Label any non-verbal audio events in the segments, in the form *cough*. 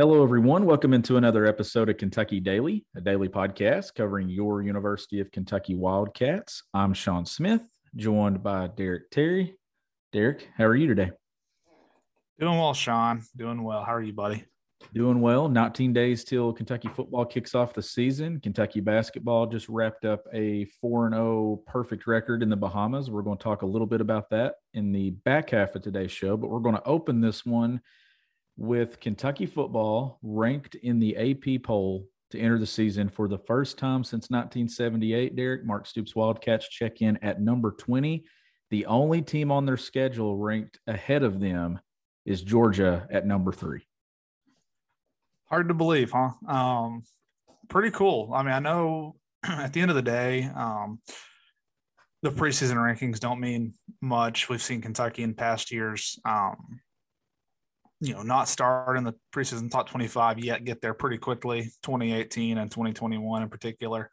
Hello, everyone. Welcome into another episode of Kentucky Daily, a daily podcast covering your University of Kentucky Wildcats. I'm Sean Smith, joined by Derek Terry. Derek, how are you today? Doing well, Sean. Doing well. How are you, buddy? Doing well. 19 days till Kentucky football kicks off the season. Kentucky basketball just wrapped up a 4 0 perfect record in the Bahamas. We're going to talk a little bit about that in the back half of today's show, but we're going to open this one with Kentucky football ranked in the AP poll to enter the season for the first time since 1978. Derek Mark Stoops Wildcats check in at number 20. The only team on their schedule ranked ahead of them is Georgia at number three. Hard to believe, huh? Um, pretty cool. I mean, I know *clears throat* at the end of the day, um, the preseason rankings don't mean much. We've seen Kentucky in past years um, you know, not start in the preseason top 25 yet, get there pretty quickly. 2018 and 2021 in particular.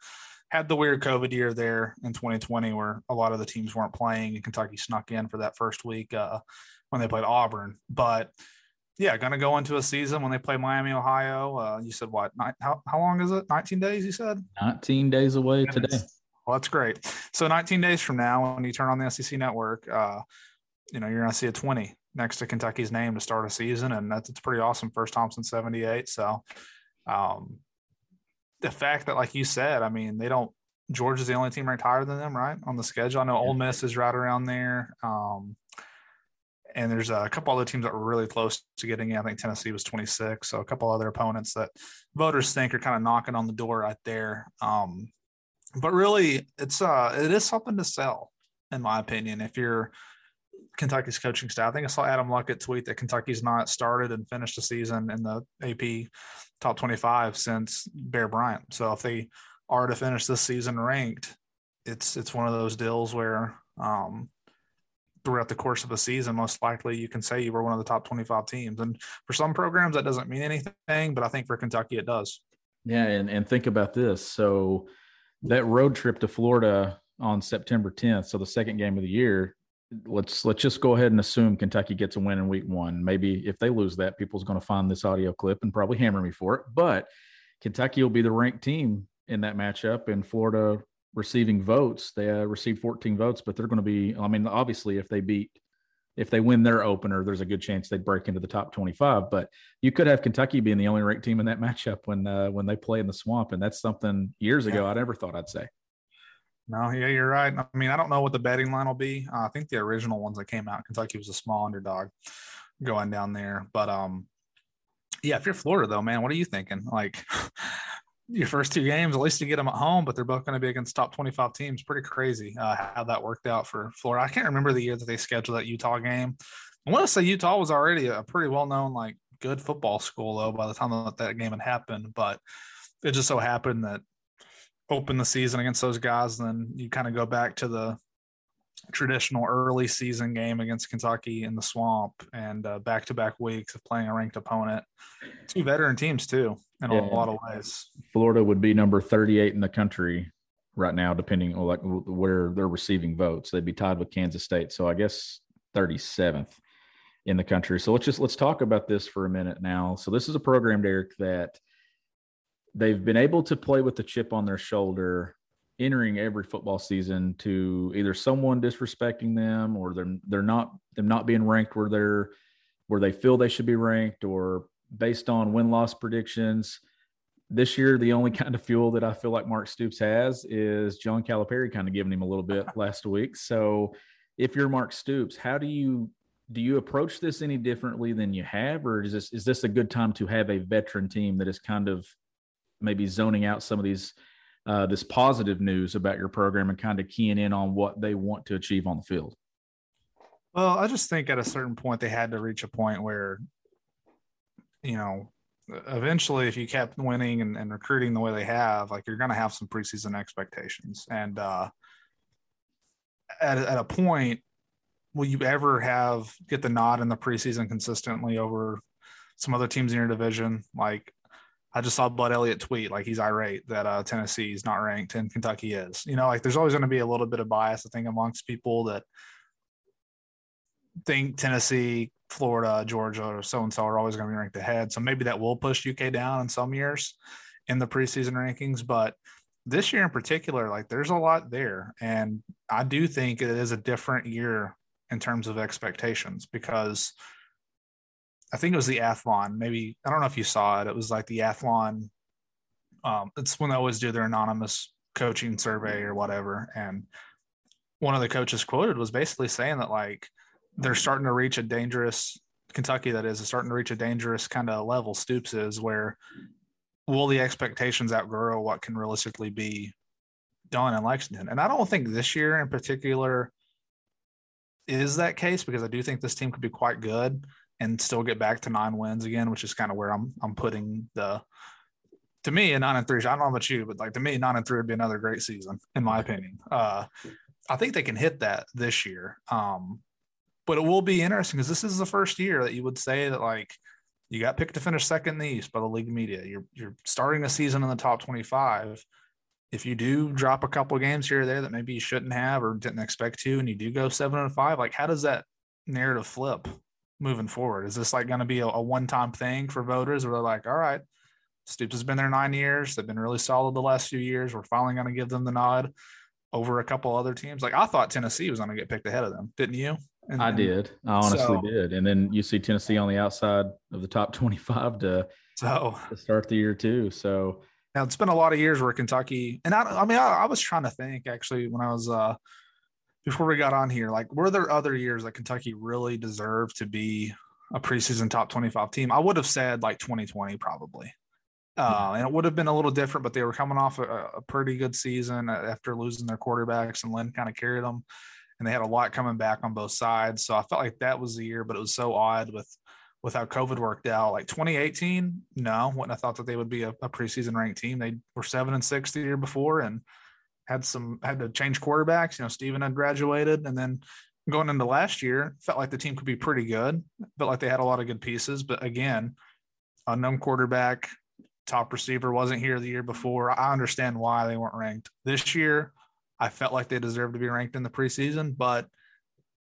Had the weird COVID year there in 2020 where a lot of the teams weren't playing and Kentucky snuck in for that first week uh, when they played Auburn. But yeah, going to go into a season when they play Miami, Ohio. Uh, you said what? how, how long is it? 19 days, you said? 19 days away today. Well, that's great. So 19 days from now, when you turn on the SEC network, uh, you know, you're going to see a 20 next to Kentucky's name to start a season, and that's it's pretty awesome. First time since '78. So, um, the fact that, like you said, I mean, they don't. Georgia's the only team ranked higher than them, right, on the schedule. I know Ole Miss is right around there. Um, and there's a couple other teams that were really close to getting in. I think Tennessee was 26, so a couple other opponents that voters think are kind of knocking on the door right there. Um, but really, it's uh, it is something to sell, in my opinion. If you're Kentucky's coaching staff. I think I saw Adam Luckett tweet that Kentucky's not started and finished the season in the AP top 25 since Bear Bryant. So if they are to finish this season ranked, it's it's one of those deals where um, throughout the course of a season, most likely you can say you were one of the top 25 teams. And for some programs, that doesn't mean anything, but I think for Kentucky, it does. Yeah, and and think about this. So that road trip to Florida on September 10th, so the second game of the year, let's let's just go ahead and assume Kentucky gets a win in week one. Maybe if they lose that, people's going to find this audio clip and probably hammer me for it. But Kentucky will be the ranked team in that matchup, and Florida receiving votes. They uh, received 14 votes, but they're going to be. I mean, obviously, if they beat, if they win their opener, there's a good chance they'd break into the top 25. But you could have Kentucky being the only ranked team in that matchup when uh, when they play in the swamp, and that's something years ago I never thought I'd say. No, yeah, you're right. I mean, I don't know what the betting line will be. Uh, I think the original ones that came out, Kentucky was a small underdog going down there. But um, yeah, if you're Florida though, man, what are you thinking? Like *laughs* your first two games, at least to get them at home, but they're both going to be against top 25 teams. Pretty crazy uh, how that worked out for Florida. I can't remember the year that they scheduled that Utah game. I want to say Utah was already a pretty well known, like good football school though by the time that, that game had happened, but it just so happened that open the season against those guys, then you kind of go back to the traditional early season game against Kentucky in the swamp and back to back weeks of playing a ranked opponent. Two veteran teams, too, in yeah. a lot of ways. Florida would be number 38 in the country right now, depending on like where they're receiving votes. They'd be tied with Kansas State. So I guess 37th in the country. So let's just let's talk about this for a minute now. So this is a program, Derek, that they've been able to play with the chip on their shoulder entering every football season to either someone disrespecting them or they're they're not them not being ranked where they're where they feel they should be ranked or based on win loss predictions. This year, the only *laughs* kind of fuel that I feel like Mark Stoops has is John Calipari kind of giving him a little bit *laughs* last week. So, if you're Mark Stoops, how do you do you approach this any differently than you have, or is this is this a good time to have a veteran team that is kind of maybe zoning out some of these uh, this positive news about your program and kind of keying in on what they want to achieve on the field? Well, I just think at a certain point they had to reach a point where, you know, eventually if you kept winning and, and recruiting the way they have, like you're going to have some preseason expectations. And uh, at, at a point, will you ever have get the nod in the preseason consistently over some other teams in your division? Like I just saw Bud Elliott tweet like he's irate that uh, Tennessee is not ranked and Kentucky is. You know, like there's always going to be a little bit of bias, I think, amongst people that think Tennessee Florida, Georgia, or so and so are always going to be ranked ahead. So maybe that will push UK down in some years in the preseason rankings. But this year in particular, like there's a lot there. And I do think it is a different year in terms of expectations because I think it was the Athlon. Maybe I don't know if you saw it. It was like the Athlon. Um, it's when they always do their anonymous coaching survey or whatever. And one of the coaches quoted was basically saying that like they're starting to reach a dangerous Kentucky that is, is starting to reach a dangerous kind of level Stoops is where will the expectations outgrow what can realistically be done in Lexington? And I don't think this year in particular is that case because I do think this team could be quite good and still get back to nine wins again, which is kind of where I'm I'm putting the to me a nine and three. I don't know about you, but like to me, nine and three would be another great season, in my opinion. Uh I think they can hit that this year. Um, but it will be interesting because this is the first year that you would say that like you got picked to finish second in the East by the league media. You're you're starting a season in the top 25. If you do drop a couple games here or there that maybe you shouldn't have or didn't expect to, and you do go seven and five, like how does that narrative flip moving forward? Is this like going to be a, a one-time thing for voters where they're like, all right, Stoops has been there nine years. They've been really solid the last few years. We're finally going to give them the nod over a couple other teams. Like I thought Tennessee was going to get picked ahead of them, didn't you? And, I did. I honestly so, did. And then you see Tennessee on the outside of the top *laughs* 25 to, so, to start the year too. So now it's been a lot of years where Kentucky, and I, I mean, I, I was trying to think actually when I was, uh, before we got on here, like, were there other years that Kentucky really deserved to be a preseason top 25 team? I would have said like 2020 probably. Uh, and it would have been a little different, but they were coming off a, a pretty good season after losing their quarterbacks, and Lynn kind of carried them. And they had a lot coming back on both sides, so I felt like that was the year. But it was so odd with with how COVID worked out. Like 2018, no, wouldn't have thought that they would be a, a preseason ranked team. They were seven and six the year before, and had some had to change quarterbacks. You know, Stephen had graduated, and then going into last year, felt like the team could be pretty good. Felt like they had a lot of good pieces, but again, unknown quarterback, top receiver wasn't here the year before. I understand why they weren't ranked this year. I felt like they deserved to be ranked in the preseason, but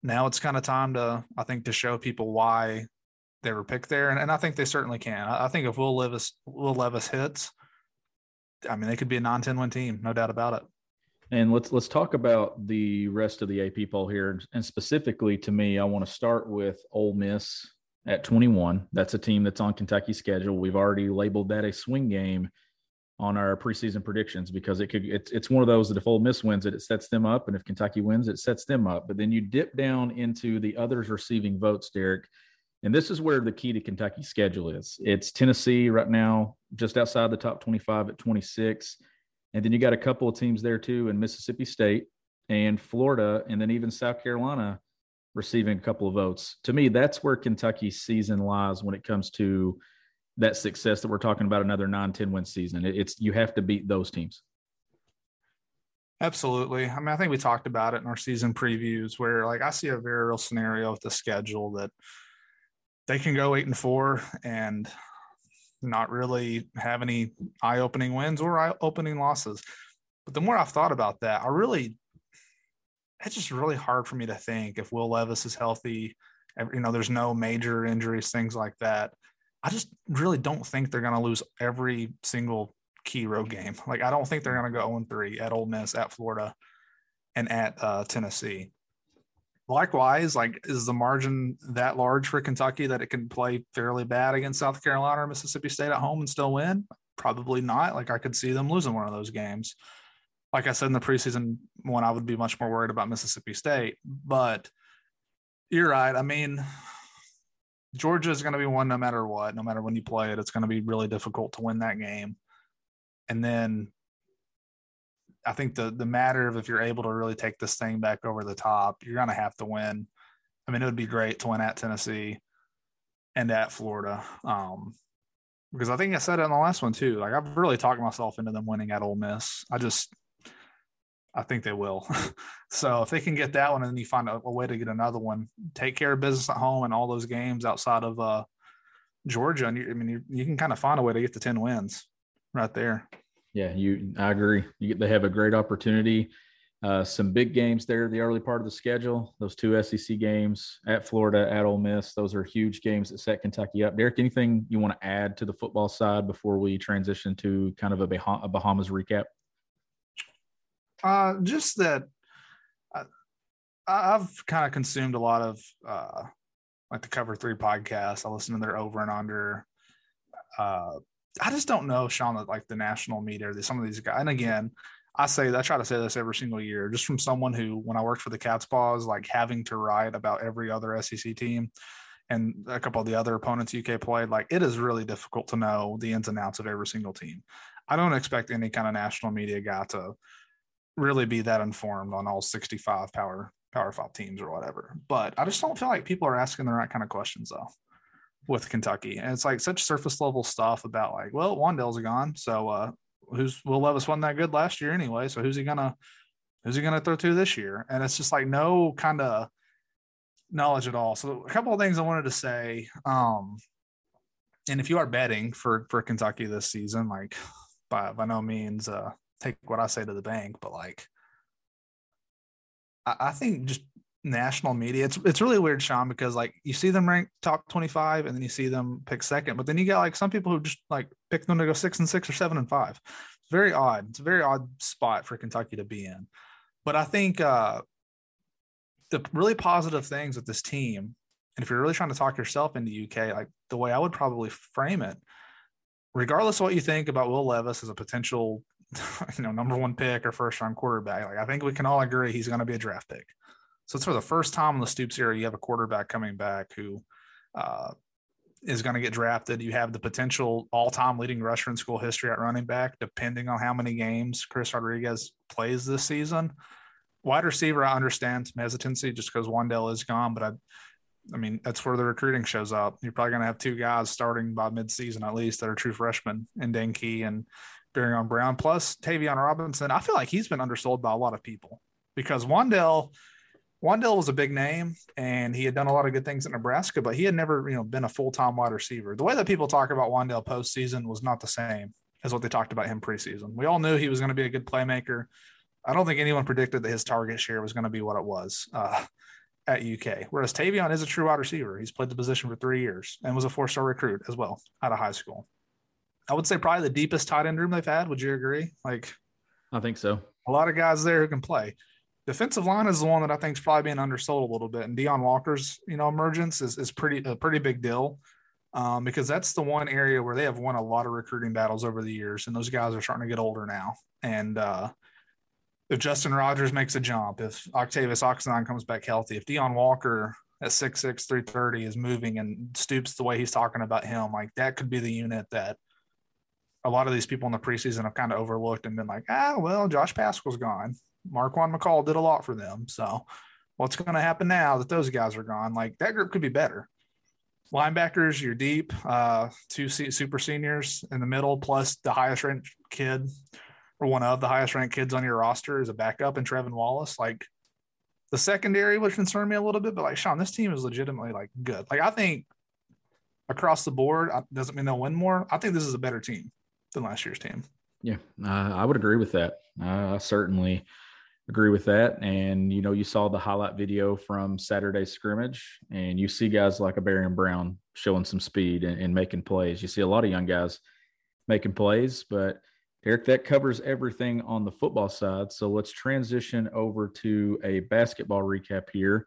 now it's kind of time to, I think, to show people why they were picked there, and, and I think they certainly can. I, I think if Will Levis Will Levis hits, I mean, they could be a non-10 win team, no doubt about it. And let's let's talk about the rest of the AP poll here, and specifically to me, I want to start with Ole Miss at 21. That's a team that's on Kentucky's schedule. We've already labeled that a swing game on our preseason predictions because it could it's it's one of those that if Ole Miss wins it, it sets them up, and if Kentucky wins, it sets them up. But then you dip down into the others receiving votes, Derek. And this is where the key to Kentucky's schedule is. It's Tennessee right now, just outside the top 25 at 26. And then you got a couple of teams there too in Mississippi State and Florida, and then even South Carolina receiving a couple of votes. To me, that's where Kentucky's season lies when it comes to that success that we're talking about another 9 10 win season. It's you have to beat those teams. Absolutely. I mean, I think we talked about it in our season previews where like I see a very real scenario with the schedule that they can go eight and four and not really have any eye opening wins or eye opening losses. But the more I've thought about that, I really it's just really hard for me to think if Will Levis is healthy, you know, there's no major injuries, things like that. I just really don't think they're going to lose every single key road game. Like, I don't think they're going to go 0 3 at Ole Miss, at Florida, and at uh, Tennessee. Likewise, like, is the margin that large for Kentucky that it can play fairly bad against South Carolina or Mississippi State at home and still win? Probably not. Like, I could see them losing one of those games like I said in the preseason one, I would be much more worried about Mississippi State. But you're right. I mean, Georgia is going to be one no matter what, no matter when you play it. It's going to be really difficult to win that game. And then I think the the matter of if you're able to really take this thing back over the top, you're going to have to win. I mean, it would be great to win at Tennessee and at Florida. Um, because I think I said it in the last one too. Like I've really talked myself into them winning at Ole Miss. I just I think they will. *laughs* so if they can get that one and then you find a, a, way to get another one, take care of business at home and all those games outside of uh, Georgia, and you, I mean you, you can kind of find a way to get the ten wins right there. Yeah, you. I agree. You, they have a great opportunity. Uh, some big games there, the early part of the schedule. Those two SEC games at Florida, at Ole Miss. Those are huge games that set Kentucky up. Derek, anything you want to add to the football side before we transition to kind of a, bah- a Bahamas recap? Uh, just that I, I've kind of consumed a lot of uh, like the Cover Three podcast. I listen to their over and under. I just don't know, Sean, that like the national media, some of these guys, and again, I say I try to say this every single year, just from someone who, when I worked for the Cats' Pause, like having to write about every other SEC team and a couple of the other opponents UK played, like it is really difficult to know the ins and outs of every single team. I don't expect any kind of national media guy to really be that informed on all 65 power power five teams or whatever. But I just don't feel like people are asking the right kind of questions though with Kentucky. And it's like such surface level stuff about like, well, Wan'Dale's gone. So uh who's Will Levis wasn't that good last year anyway. So who's he gonna who's he gonna throw to this year? And it's just like no kind of knowledge at all. So a couple of things I wanted to say. Um, and if you are betting for for Kentucky this season, like by by no means uh take what I say to the bank, but like I, I think just national media. It's it's really weird, Sean, because like you see them ranked top 25 and then you see them pick second, but then you got like some people who just like pick them to go six and six or seven and five. It's very odd. It's a very odd spot for Kentucky to be in. But I think uh the really positive things with this team, and if you're really trying to talk yourself into UK, like the way I would probably frame it, regardless of what you think about Will Levis as a potential, *laughs* you know, number one pick or first round quarterback, like I think we can all agree he's going to be a draft pick. So it's for the first time in the Stoops era, you have a quarterback coming back who uh, is going to get drafted. You have the potential all-time leading rusher in school history at running back, depending on how many games Chris Rodriguez plays this season. Wide receiver, I understand some hesitancy just because Wan'Dale is gone, but I, I mean that's where the recruiting shows up. You're probably going to have two guys starting by midseason at least that are true freshmen, and Dane Key and Barion Brown, plus Tayvion Robinson. I feel like he's been undersold by a lot of people because Wan'Dale – Wan'Dale was a big name and he had done a lot of good things at Nebraska, but he had never, you know, been a full-time wide receiver. The way that people talk about Wan'Dale postseason was not the same as what they talked about him preseason. We all knew he was going to be a good playmaker. I don't think anyone predicted that his target share was going to be what it was uh, at UK. Whereas Tayvion is a true wide receiver. He's played the position for three years and was a four-star recruit as well out of high school. I would say probably the deepest tight end room they've had. Would you agree? Like, I think so. A lot of guys there who can play defensive line is the one that I think is probably being undersold a little bit. And Deone Walker's, you know, emergence is, is pretty a pretty big deal. Um, because that's the one area where they have won a lot of recruiting battles over the years, and those guys are starting to get older now. And uh, if Justin Rogers makes a jump, if Octavius Oxendine comes back healthy, if Deone Walker at 6'6", 330 is moving and stoops the way he's talking about him, like that could be the unit that a lot of these people in the preseason have kind of overlooked and been like, ah, well, Josh Paschal's gone. Marquan McCall did a lot for them. So what's going to happen now that those guys are gone? Like that group could be better. Linebackers, you're deep. Uh, two super seniors in the middle, plus the highest ranked kid or one of the highest ranked kids on your roster is a backup in Trevin Wallace. Like the secondary would concern me a little bit, but like Sean, this team is legitimately like good. Like I think across the board doesn't mean they'll win more. I think this is a better team than last year's team. Yeah, uh, I would agree with that. Uh, certainly agree with that. And you know, you saw the highlight video from Saturday scrimmage, and you see guys like a Barion Brown showing some speed and, and, making plays. You see a lot of young guys making plays, but Eric, that covers everything on the football side. So let's transition over to a basketball recap here.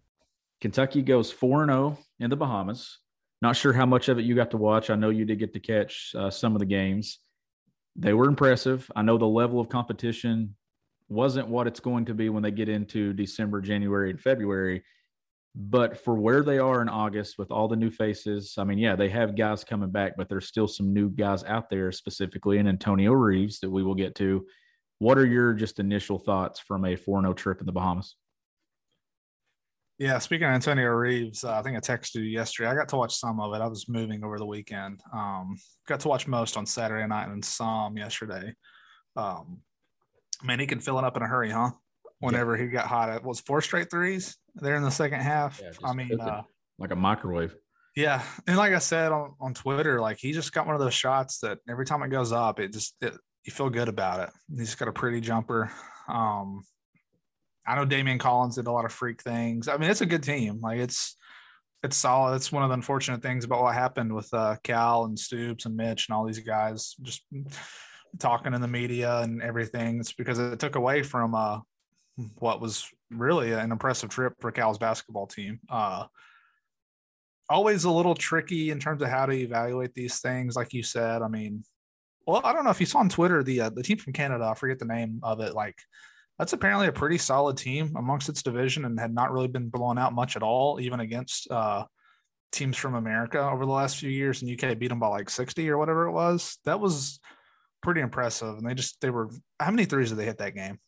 Kentucky goes 4 0 in the Bahamas. Not sure how much of it you got to watch. I know you did get to catch uh, some of the games. They were impressive. I know the level of competition wasn't what it's going to be when they get into December, January, and February. But for where they are in August with all the new faces, I mean, yeah, they have guys coming back, but there's still some new guys out there, specifically in Antonio Reeves that we will get to. What are your just initial thoughts from a 4 0 trip in the Bahamas? Yeah, speaking of Antonio Reeves, uh, I think I texted you yesterday. I got to watch some of it. I was moving over the weekend. Um, got to watch most on Saturday night and some yesterday. Um, man, he can fill it up in a hurry, huh? Whenever yeah. he got hot, it was four straight threes there in the second half. Yeah, I mean, uh, like a microwave. Yeah, and like I said on, on Twitter, like he just got one of those shots that every time it goes up, it just it, you feel good about it. He's got a pretty jumper. Um, I know Daimion Collins did a lot of freak things. I mean, it's a good team. Like it's it's solid. It's one of the unfortunate things about what happened with uh, Cal and Stoops and Mitch and all these guys just talking in the media and everything. It's because it took away from uh, what was really an impressive trip for Cal's basketball team. Uh, always a little tricky in terms of how to evaluate these things. Like you said, I mean, well, I don't know if you saw on Twitter the uh, the team from Canada. I forget the name of it. Like that's apparently a pretty solid team amongst its division and had not really been blown out much at all, even against uh, teams from America over the last few years. And UK beat them by like 60 or whatever it was. That was pretty impressive. And they just, they were, how many threes did they hit that game?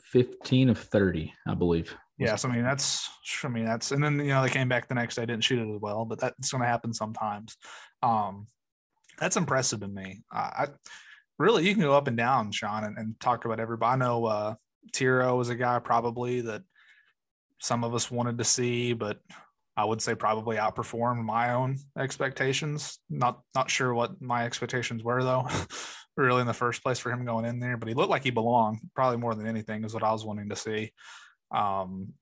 15 of 30, I believe. Yes. I mean, that's, I mean, that's, and then, you know, they came back the next day, didn't shoot it as well, but that's going to happen sometimes. Um, that's impressive to me. I, really, you can go up and down, Sean, and, and talk about everybody. I know uh, Thiero was a guy probably that some of us wanted to see, but I would say probably outperformed my own expectations. Not not sure what my expectations were though, *laughs* really in the first place for him going in there. But he looked like he belonged, probably more than anything is what I was wanting to see. Um,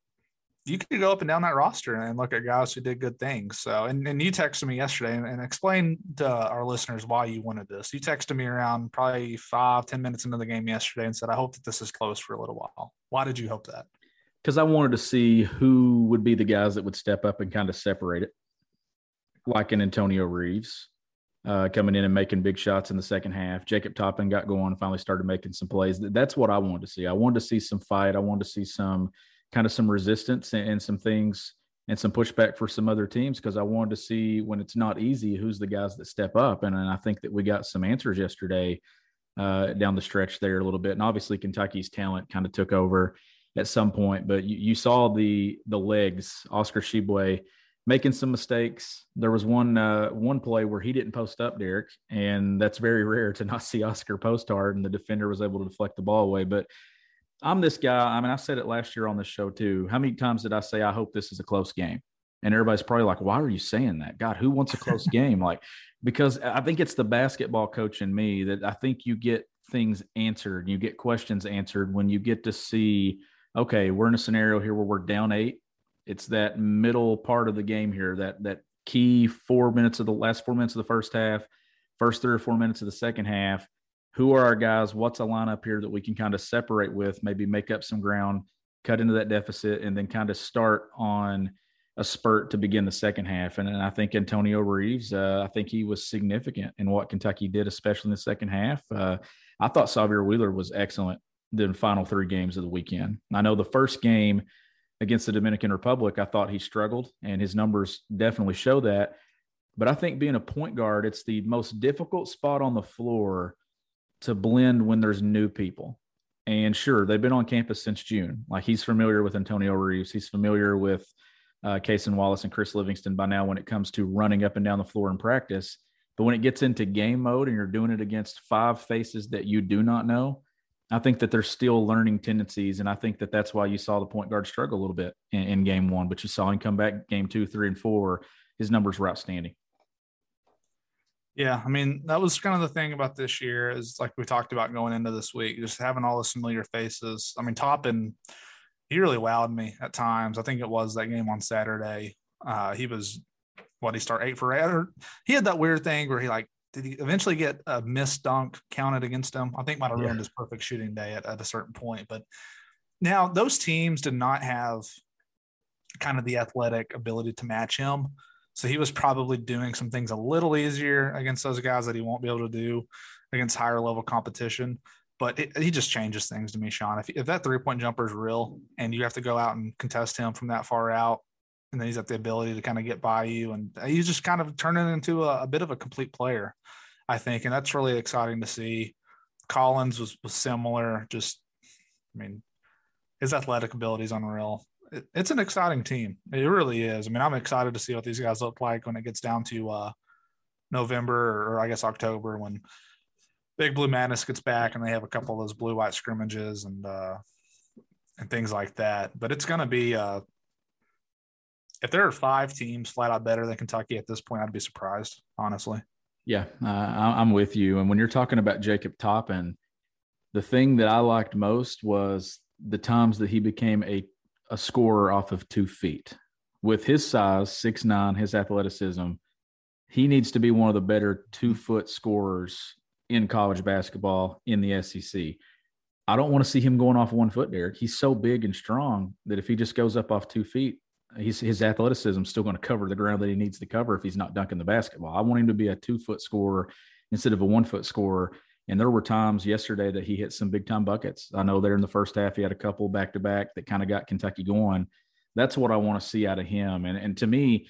you could go up and down that roster and look at guys who did good things. So, and, and you texted me yesterday and, and explained to our listeners why you wanted this. You texted me around probably five, ten minutes into the game yesterday and said, I hope that this is close for a little while. Why did you hope that? Because I wanted to see who would be the guys that would step up and kind of separate it, like an Antonio Reeves. Uh, coming in and making big shots in the second half. Jacob Toppin got going, and finally started making some plays. That's what I wanted to see. I wanted to see some fight. I wanted to see some kind of some resistance and, and some things and some pushback for some other teams because I wanted to see when it's not easy who's the guys that step up. And, and I think that we got some answers yesterday uh, down the stretch there a little bit. And obviously Kentucky's talent kind of took over at some point, but you, you saw the the legs, Oscar Tshiebwe making some mistakes. There was one uh, one play where he didn't post up, Derek, and that's very rare to not see Oscar post hard, and the defender was able to deflect the ball away. But I'm this guy. I mean, I said it last year on the show too. How many times did I say I hope this is a close game? And everybody's probably like, why are you saying that? God, who wants a close game? Like, because I think it's the basketball coach in me that I think you get things answered, you get questions answered when you get to see, okay, we're in a scenario here where we're down eight. It's that middle part of the game here, that that key four minutes of the last four minutes of the first half, first three or four minutes of the second half who are our guys? What's a lineup here that we can kind of separate with, maybe make up some ground, cut into that deficit, and then kind of start on a spurt to begin the second half. And, and I think Antonio Reeves, uh, I think he was significant in what Kentucky did, especially in the second half. Uh, I thought Sahvir Wheeler was excellent in the final three games of the weekend. I know the first game against the Dominican Republic, I thought he struggled, and his numbers definitely show that. But I think being a point guard, it's the most difficult spot on the floor to blend when there's new people. And sure, they've been on campus since June. Like he's familiar with Antonio Reeves. He's familiar with uh, Cason Wallace and Chris Livingston by now when it comes to running up and down the floor in practice. But when it gets into game mode and you're doing it against five faces that you do not know, I think that there's still learning tendencies. And I think that that's why you saw the point guard struggle a little bit in, in game one, but you saw him come back game two, three, and four. His numbers were outstanding. Yeah, I mean that was kind of the thing about this year is like we talked about going into this week, just having all the familiar faces. I mean, Toppin, he really wowed me at times. I think it was that game on Saturday. Uh, he was what he start eight for eight. Or he had that weird thing where he like did he eventually get a missed dunk counted against him? I think might have ruined Yeah. his perfect shooting day at, at a certain point. But now those teams did not have kind of the athletic ability to match him. So he was probably doing some things a little easier against those guys that he won't be able to do against higher level competition. But it, he just changes things to me, Sean. If, if that three point jumper is real and you have to go out and contest him from that far out, and then he's got the ability to kind of get by you, and uh, he's just kind of turning into a, a bit of a complete player, I think. And that's really exciting to see. Collins was, was similar. Just, I mean, his athletic ability is unreal. It, it's an exciting team. It really is. I mean, I'm excited to see what these guys look like when it gets down to uh, November or I guess October when Big Blue Madness gets back and they have a couple of those blue white scrimmages and uh, and things like that. But it's going to be uh, if there are five teams flat out better than Kentucky at this point, I'd be surprised, honestly. Yeah, uh, I'm with you. And when you're talking about Jacob Toppin, the thing that I liked most was the times that he became a, a scorer off of two feet. With his size, six nine, his athleticism, he needs to be one of the better two foot scorers in college basketball in the SEC. I don't want to see him going off one foot, Derek. He's so big and strong that if he just goes up off two feet, his athleticism is still going to cover the ground that he needs to cover if he's not dunking the basketball. I want him to be a two foot scorer instead of a one foot scorer. And there were times yesterday that he hit some big time buckets. I know there in the first half, he had a couple back to back that kind of got Kentucky going. That's what I want to see out of him. And, and to me,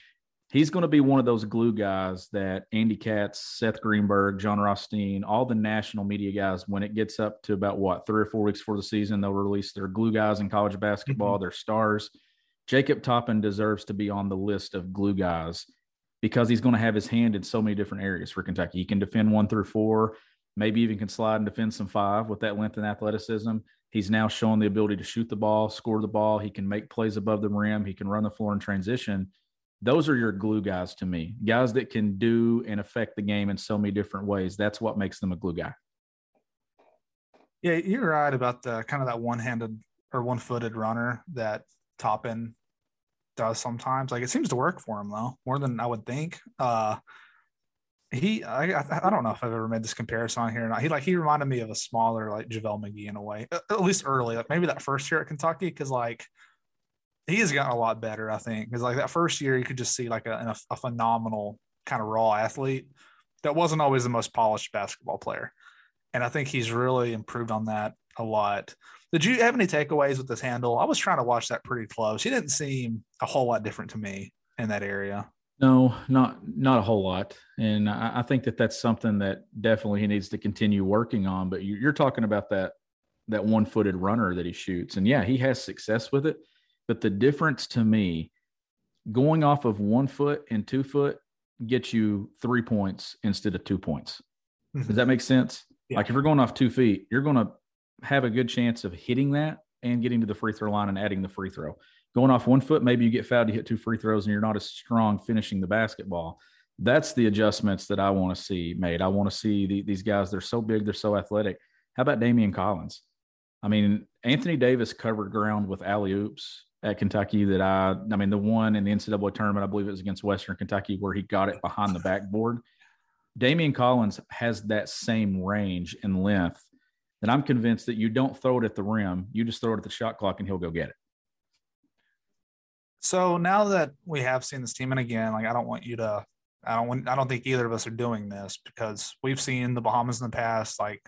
he's going to be one of those glue guys that Andy Katz, Seth Greenberg, Jon Rothstein, all the national media guys, when it gets up to about what, three or four weeks before the season, they'll release their glue guys in college basketball, mm-hmm. their stars. Jacob Toppin deserves to be on the list of glue guys because he's going to have his hand in so many different areas for Kentucky. He can defend one through four, maybe even can slide and defend some five with that length and athleticism. He's now shown the ability to shoot the ball, score the ball. He can make plays above the rim. He can run the floor in transition. Those are your glue guys to me, guys that can do and affect the game in so many different ways. That's what makes them a glue guy. Yeah, you're right about the kind of that one handed or one footed runner that Toppin does sometimes. Like it seems to work for him though, more than I would think. Uh, he, I, I, don't know if I've ever made this comparison on here or not. He like he reminded me of a smaller like JaVale McGee in a way, at, at least early, like maybe that first year at Kentucky, because like he has gotten a lot better. I think because like that first year you could just see like a, a phenomenal kind of raw athlete that wasn't always the most polished basketball player, and I think he's really improved on that a lot. Did you have any takeaways with this handle? I was trying to watch that pretty close. He didn't seem a whole lot different to me in that area. No, not not a whole lot, and I, I think that that's something that definitely he needs to continue working on. But you, you're talking about that that one footed runner that he shoots, and yeah, he has success with it. But the difference to me, going off of one foot and two foot, gets you three points instead of two points. Mm-hmm. Does that make sense? Yeah. Like if you're going off two feet, you're going to have a good chance of hitting that and getting to the free throw line and adding the free throw. Going off one foot, maybe you get fouled, you hit two free throws, and you're not as strong finishing the basketball. That's the adjustments that I want to see made. I want to see the, these guys. They're so big, they're so athletic. How about Daimion Collins? I mean, Anthony Davis covered ground with alley oops at Kentucky that I, I mean, the one in the NCAA tournament, I believe it was against Western Kentucky, where he got it behind the backboard. Daimion Collins has that same range and length that I'm convinced that you don't throw it at the rim, you just throw it at the shot clock and he'll go get it. So now that we have seen this team, and again, like I don't want you to, I don't want, I don't think either of us are doing this because we've seen the Bahamas in the past. Like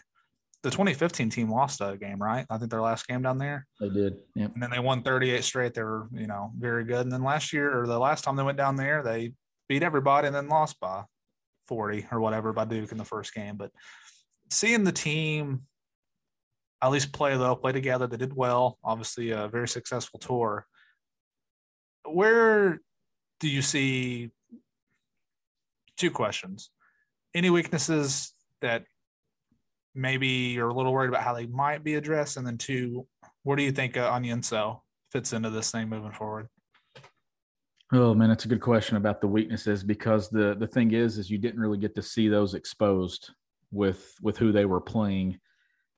the 2015 team lost a game, right? I think their last game down there, They did. Yep. and then they won 38 straight. They were, you know, very good. And then last year or the last time they went down there, they beat everybody and then lost by 40 or whatever by Duke in the first game. But seeing the team at least play though, play together, they did well. Obviously, a very successful tour. Where do you see two questions? Any weaknesses that maybe you're a little worried about how they might be addressed, and then two, where do you think uh, Cell fits into this thing moving forward? Oh man, that's a good question about the weaknesses because the the thing is, is you didn't really get to see those exposed with with who they were playing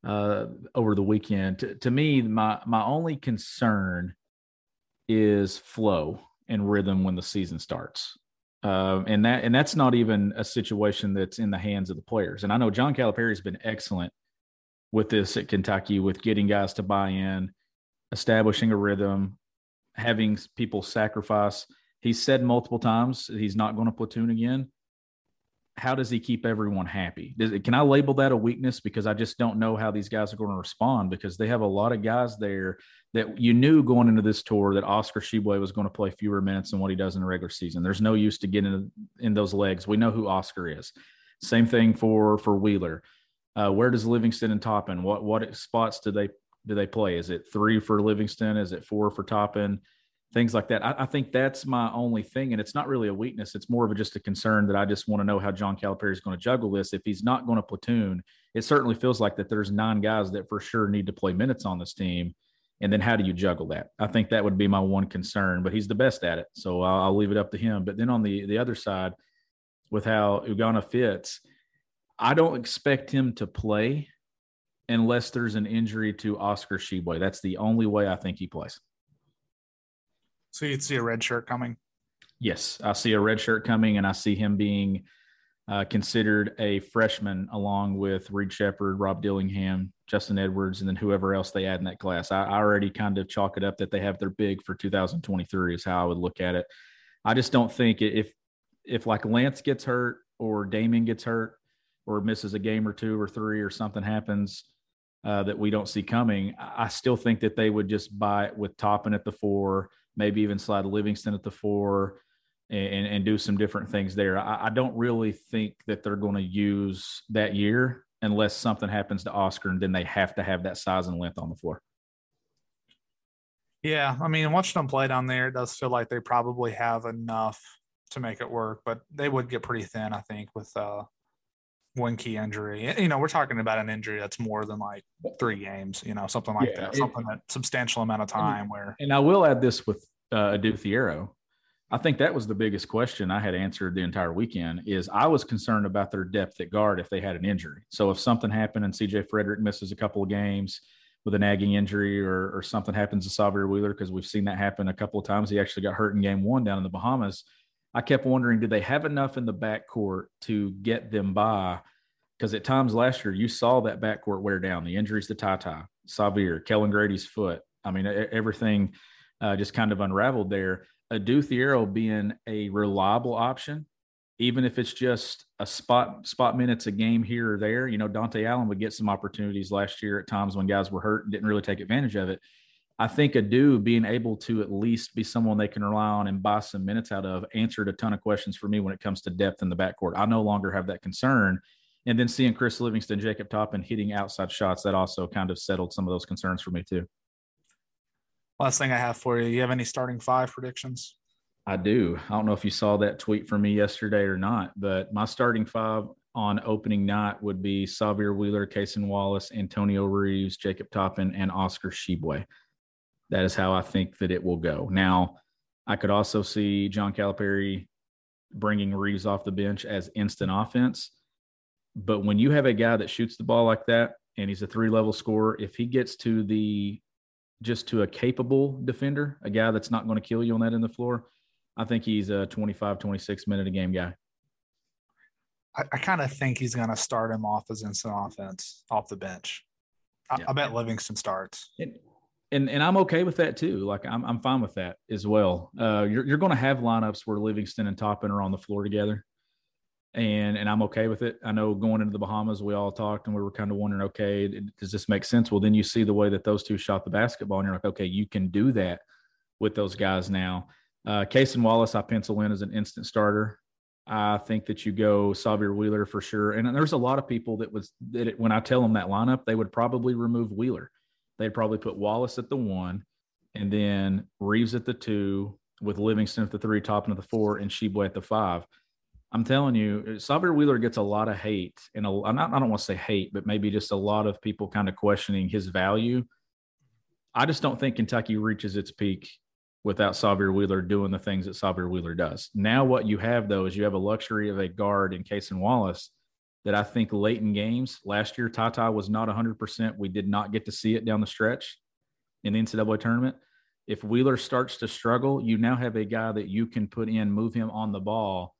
uh, over the weekend. To, to me, my my only concern is flow and rhythm when the season starts. Uh, and that and that's not even a situation that's in the hands of the players. And I know John Calipari has been excellent with this at Kentucky with getting guys to buy in, establishing a rhythm, having people sacrifice. He's said multiple times he's not going to platoon again. How does he keep everyone happy? Does, can I label that a weakness? Because I just don't know how these guys are going to respond because they have a lot of guys there that you knew going into this tour that Oscar Tshiebwe was going to play fewer minutes than what he does in the regular season. There's no use to get in, in those legs. We know who Oscar is. Same thing for for Wheeler. Uh, where does Livingston and Toppin? What what spots do they do they play? Is it three for Livingston? Is it four for Toppin? Things like that. I, I, think that's my only thing, and it's not really a weakness. It's more of a, just a concern that I just want to know how John Calipari is going to juggle this. If he's not going to platoon, it certainly feels like that there's nine guys that for sure need to play minutes on this team. And then how do you juggle that? I think that would be my one concern. But he's the best at it, so I'll, I'll leave it up to him. But then on the the other side, with how Ugonna fits, I don't expect him to play unless there's an injury to Oscar Tshiebwe. That's the only way I think he plays. So you'd see a red shirt coming? Yes, I see a red shirt coming, and I see him being uh, considered a freshman along with Reed Sheppard, Rob Dillingham, Justin Edwards, and then whoever else they add in that class. I, I already kind of chalk it up that they have their big for 2023 is how I would look at it. I just don't think if if like Lance gets hurt or Damon gets hurt, or misses a game or two or three or something happens uh, that we don't see coming, I still think that they would just buy it with Toppin at the four, maybe even slide Livingston at the four and, and do some different things there. I, I don't really think that they're going to use that year unless something happens to Oscar and then they have to have that size and length on the floor. Yeah, I mean, watching them play down there, it does feel like they probably have enough to make it work, but they would get pretty thin, I think, with uh, one key injury. You know, we're talking about an injury that's more than like three games, you know, something like yeah, that, it, something that substantial amount of time and, where. And I will add this with uh, Adou Thiero. I think that was the biggest question I had answered the entire weekend is I was concerned about their depth at guard if they had an injury. So if something happened and CJ Fredrick misses a couple of games with a nagging injury or, or something happens to Sahvir Wheeler, because we've seen that happen a couple of times. He actually got hurt in game one down in the Bahamas – I kept wondering, did they have enough in the backcourt to get them by? Because at times last year, you saw that backcourt wear down. The injuries to Ty, Sahvir, Kellan Grady's foot. I mean, everything uh, just kind of unraveled there. Adou Thiero being a reliable option, even if it's just a spot spot minutes a game here or there. You know, Dontaie Allen would get some opportunities last year at times when guys were hurt and didn't really take advantage of it. I think Adou being able to at least be someone they can rely on and buy some minutes out of answered a ton of questions for me when it comes to depth in the backcourt. I no longer have that concern. And then seeing Chris Livingston, Jacob Toppin hitting outside shots, that also kind of settled some of those concerns for me too. Last thing I have for you, you have any starting five predictions? I do. I don't know if you saw that tweet from me yesterday or not, but my starting five on opening night would be Sahvir Wheeler, Cason Wallace, Antonio Reeves, Jacob Toppin, and Oscar Tshiebwe. That is how I think that it will go. Now, I could also see John Calipari bringing Reeves off the bench as instant offense. But when you have a guy that shoots the ball like that and he's a three level scorer, if he gets to the just to a capable defender, a guy that's not going to kill you on that in the floor, I think he's a 25, 26 minute a game guy. I, I kind of think he's going to start him off as instant offense off the bench. I, yeah. I bet Livingston starts. It, and and I'm okay with that too. Like I'm I'm fine with that as well. Uh, you're you're going to have lineups where Livingston and Toppin are on the floor together, and and I'm okay with it. I know going into the Bahamas, we all talked and we were kind of wondering, okay, does this make sense? Well, then you see the way that those two shot the basketball, and you're like, okay, you can do that with those guys now. Uh, Cason Wallace, I pencil in as an instant starter. I think that you go Sahvir Wheeler for sure. And there's a lot of people that was that it, when I tell them that lineup, they would probably remove Wheeler they'd probably put Wallace at the one, and then Reeves at the two, with Livingston at the three, Toppin at the four, and Tshiebwe at the five. I'm telling you, uh, Sahvir Wheeler gets a lot of hate, and uh, not, I don't want to say hate, but maybe just a lot of people kind of questioning his value. I just don't think Kentucky reaches its peak without Sahvir Wheeler doing the things that Sahvir Wheeler does. Now, what you have though is you have a luxury of a guard in Cason Wallace that I think late in games last year, Tata was not 100%. We did not get to see it down the stretch in the NCAA tournament. if Wheeler starts to struggle, you now have a guy that you can put in, move him on the ball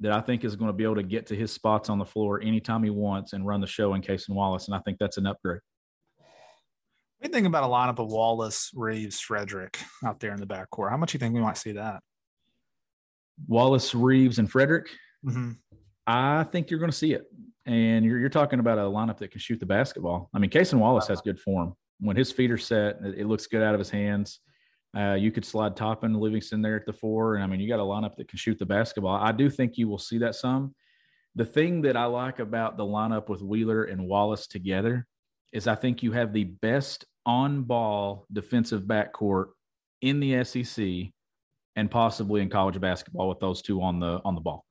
that I think is going to be able to get to his spots on the floor anytime he wants and run the show in Cason Wallace. And I think that's an upgrade. What do you think about a lineup of Wallace, Reeves, Fredrick out there in the backcourt? How much do you think we might see that? Wallace, Reeves, and Fredrick. Mm-hmm. I think you're going to see it. And you're, you're talking about a lineup that can shoot the basketball. I mean, Cason Wallace has good form. When his feet are set, it looks good out of his hands. Uh, you could slide Toppin, Livingston there at the four. And I mean, you got a lineup that can shoot the basketball. I do think you will see that some. The thing that I like about the lineup with Wheeler and Wallace together is I think you have the best on ball defensive backcourt in the SEC and possibly in college basketball with those two on the on the ball.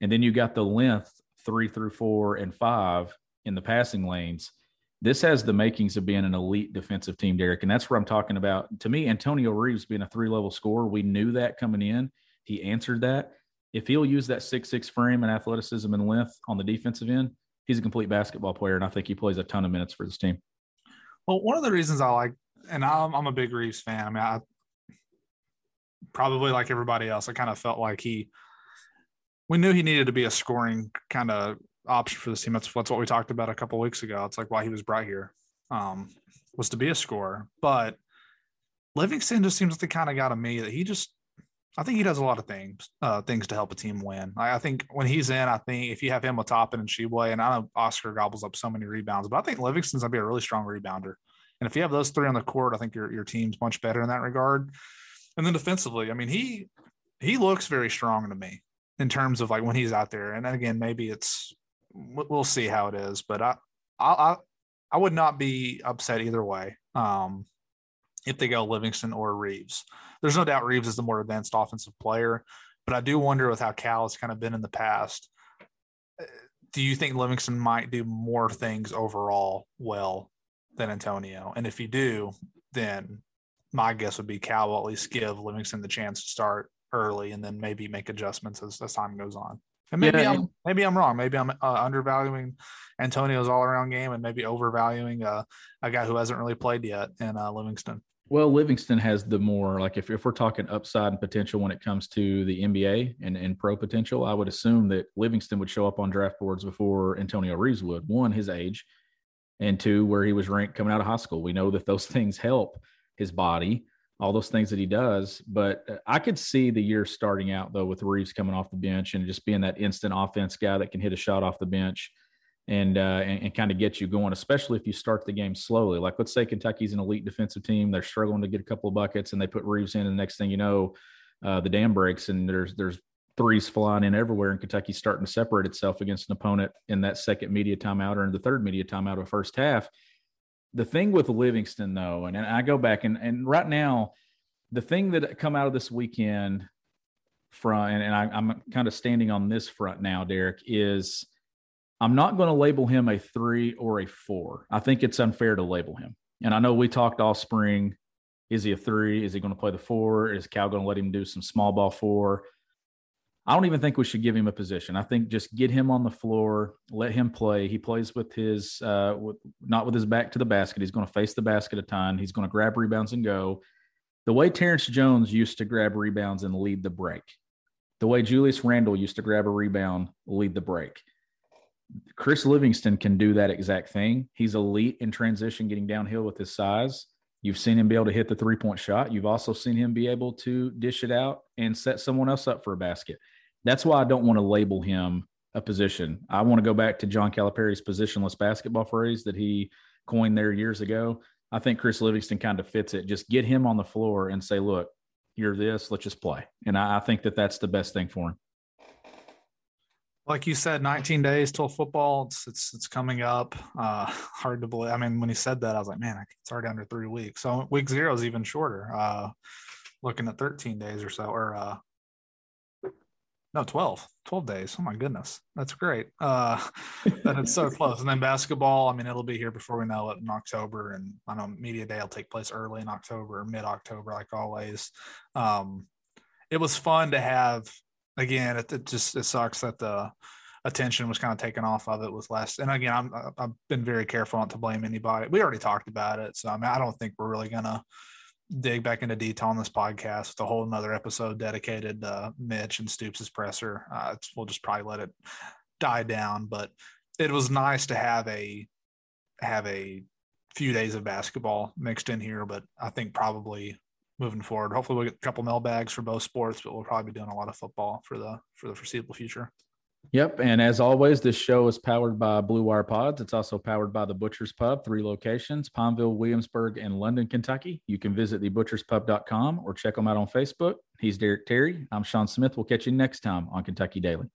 And then you got the length three through four and five in the passing lanes. This has the makings of being an elite defensive team, Derek. And that's where I'm talking about. To me, Antonio Reeves being a three level scorer, we knew that coming in. He answered that. If he'll use that six six frame and athleticism and length on the defensive end, he's a complete basketball player, and I think he plays a ton of minutes for this team. Well, one of the reasons I like, and I'm, I'm a big Reeves fan. I mean, I probably like everybody else, I kind of felt like he, we knew he needed to be a scoring kind of option for this team. That's that's what we talked about a couple weeks ago. It's like why he was brought here um, was to be a scorer, but Livingston just seems like the kind of guy to me that he just I think he does a lot of things, uh, things to help a team win. I, I, think when he's in, I think if you have him with Toppin and Tshiebwe, and I know Oscar gobbles up so many rebounds, but I think Livingston's gonna be a really strong rebounder. And if you have those three on the court, I think your your team's much better in that regard. And then defensively, I mean, he he looks very strong to me in terms of like when he's out there. And again, maybe it's we'll see how it is, but I I I would not be upset either way. Um, if they go Livingston or Reeves. There's no doubt Reeves is the more advanced offensive player, but I do wonder with how Cal has kind of been in the past. Do you think Livingston might do more things overall well than Antonio? And if you do, then my guess would be Cal will at least give Livingston the chance to start early and then maybe make adjustments as, as time goes on. And maybe yeah, I'm maybe I'm wrong. Maybe I'm uh, undervaluing Antonio's all around game and maybe overvaluing uh, a guy who hasn't really played yet in uh, Livingston. Well, Livingston has the more like if, if we're talking upside and potential when it comes to the NBA and, and pro potential, I would assume that Livingston would show up on draft boards before Antonio Reeves would. One, his age, and two, where he was ranked coming out of high school. We know that those *laughs* things help his body, all those things that he does. But uh, I could see the year starting out though with Reeves coming off the bench and just being that instant offense guy that can hit a shot off the bench and, uh, and, and kind of get you going, especially if you start the game slowly. Like let's say Kentucky's an elite defensive team, they're struggling to get a couple of buckets, and they put Reeves in, and the next thing you know, uh, the dam breaks, and there's there's threes flying in everywhere, and Kentucky's starting to separate itself against an opponent in that second media timeout or in the third media timeout of first half. The thing with Livingston, though, and, and I go back and and right now, the thing that come out of this weekend from and, and I, I'm kind of standing on this front now, Derek, is I'm not going to label him a three or a four. I think it's unfair to label him. And I know we talked all spring. Is he a three? Is he going to play the four? Is Cal going to let him do some small ball four? I don't even think we should give him a position. I think just get him on the floor, let him play. He plays with his, uh, with, not with his back to the basket. He's going to face the basket a ton. He's going to grab rebounds and go. The way Terrence Jones used to grab rebounds and lead the break, the way Julius Randle used to grab a rebound, lead the break. Chris Livingston can do that exact thing. He's elite in transition, getting downhill with his size. You've seen him be able to hit the three point shot. You've also seen him be able to dish it out and set someone else up for a basket. That's why I don't want to label him a position. I want to go back to John Calipari's positionless basketball phrase that he coined there years ago. I think Chris Livingston kind of fits it. Just get him on the floor and say, look, you're this, let's just play. And I, I think that that's the best thing for him like you said, 19 days till football. It's it's it's coming up. Uh, hard to believe. I mean, when he said that, I was like, man, it's already under three weeks. So week zero is even shorter. Uh, looking at 13 days or so, or uh, no, 12, 12 days. Oh my goodness, that's great. Uh, *laughs* that it's so close. And then basketball. I mean, it'll be here before we know it in October. And I don't know media day will take place early in October, mid October, like always. Um, it was fun to have again, it, it just it sucks that the attention was kind of taken off of it with less. And again, I'm I've been very careful not to blame anybody. We already talked about it, so I mean, I don't think we're really gonna dig back into detail on this podcast with a whole another episode dedicated to Mitch and Stoops' presser. Uh, we'll just probably let it die down, but it was nice to have a have a few days of basketball mixed in here. But I think probably moving forward, hopefully we'll get a couple mailbags for both sports, but we'll probably be doing a lot of football for the for the foreseeable future. Yep. And as always, this show is powered by Blue Wire Pods. It's also powered by the Butcher's Pub, three locations Pineville, Williamsburg, and London, Kentucky. You can visit thebutcherspub.com or check them out on Facebook. He's Derek Terry. I'm Sean Smith. We'll catch you next time on Kentucky Daily.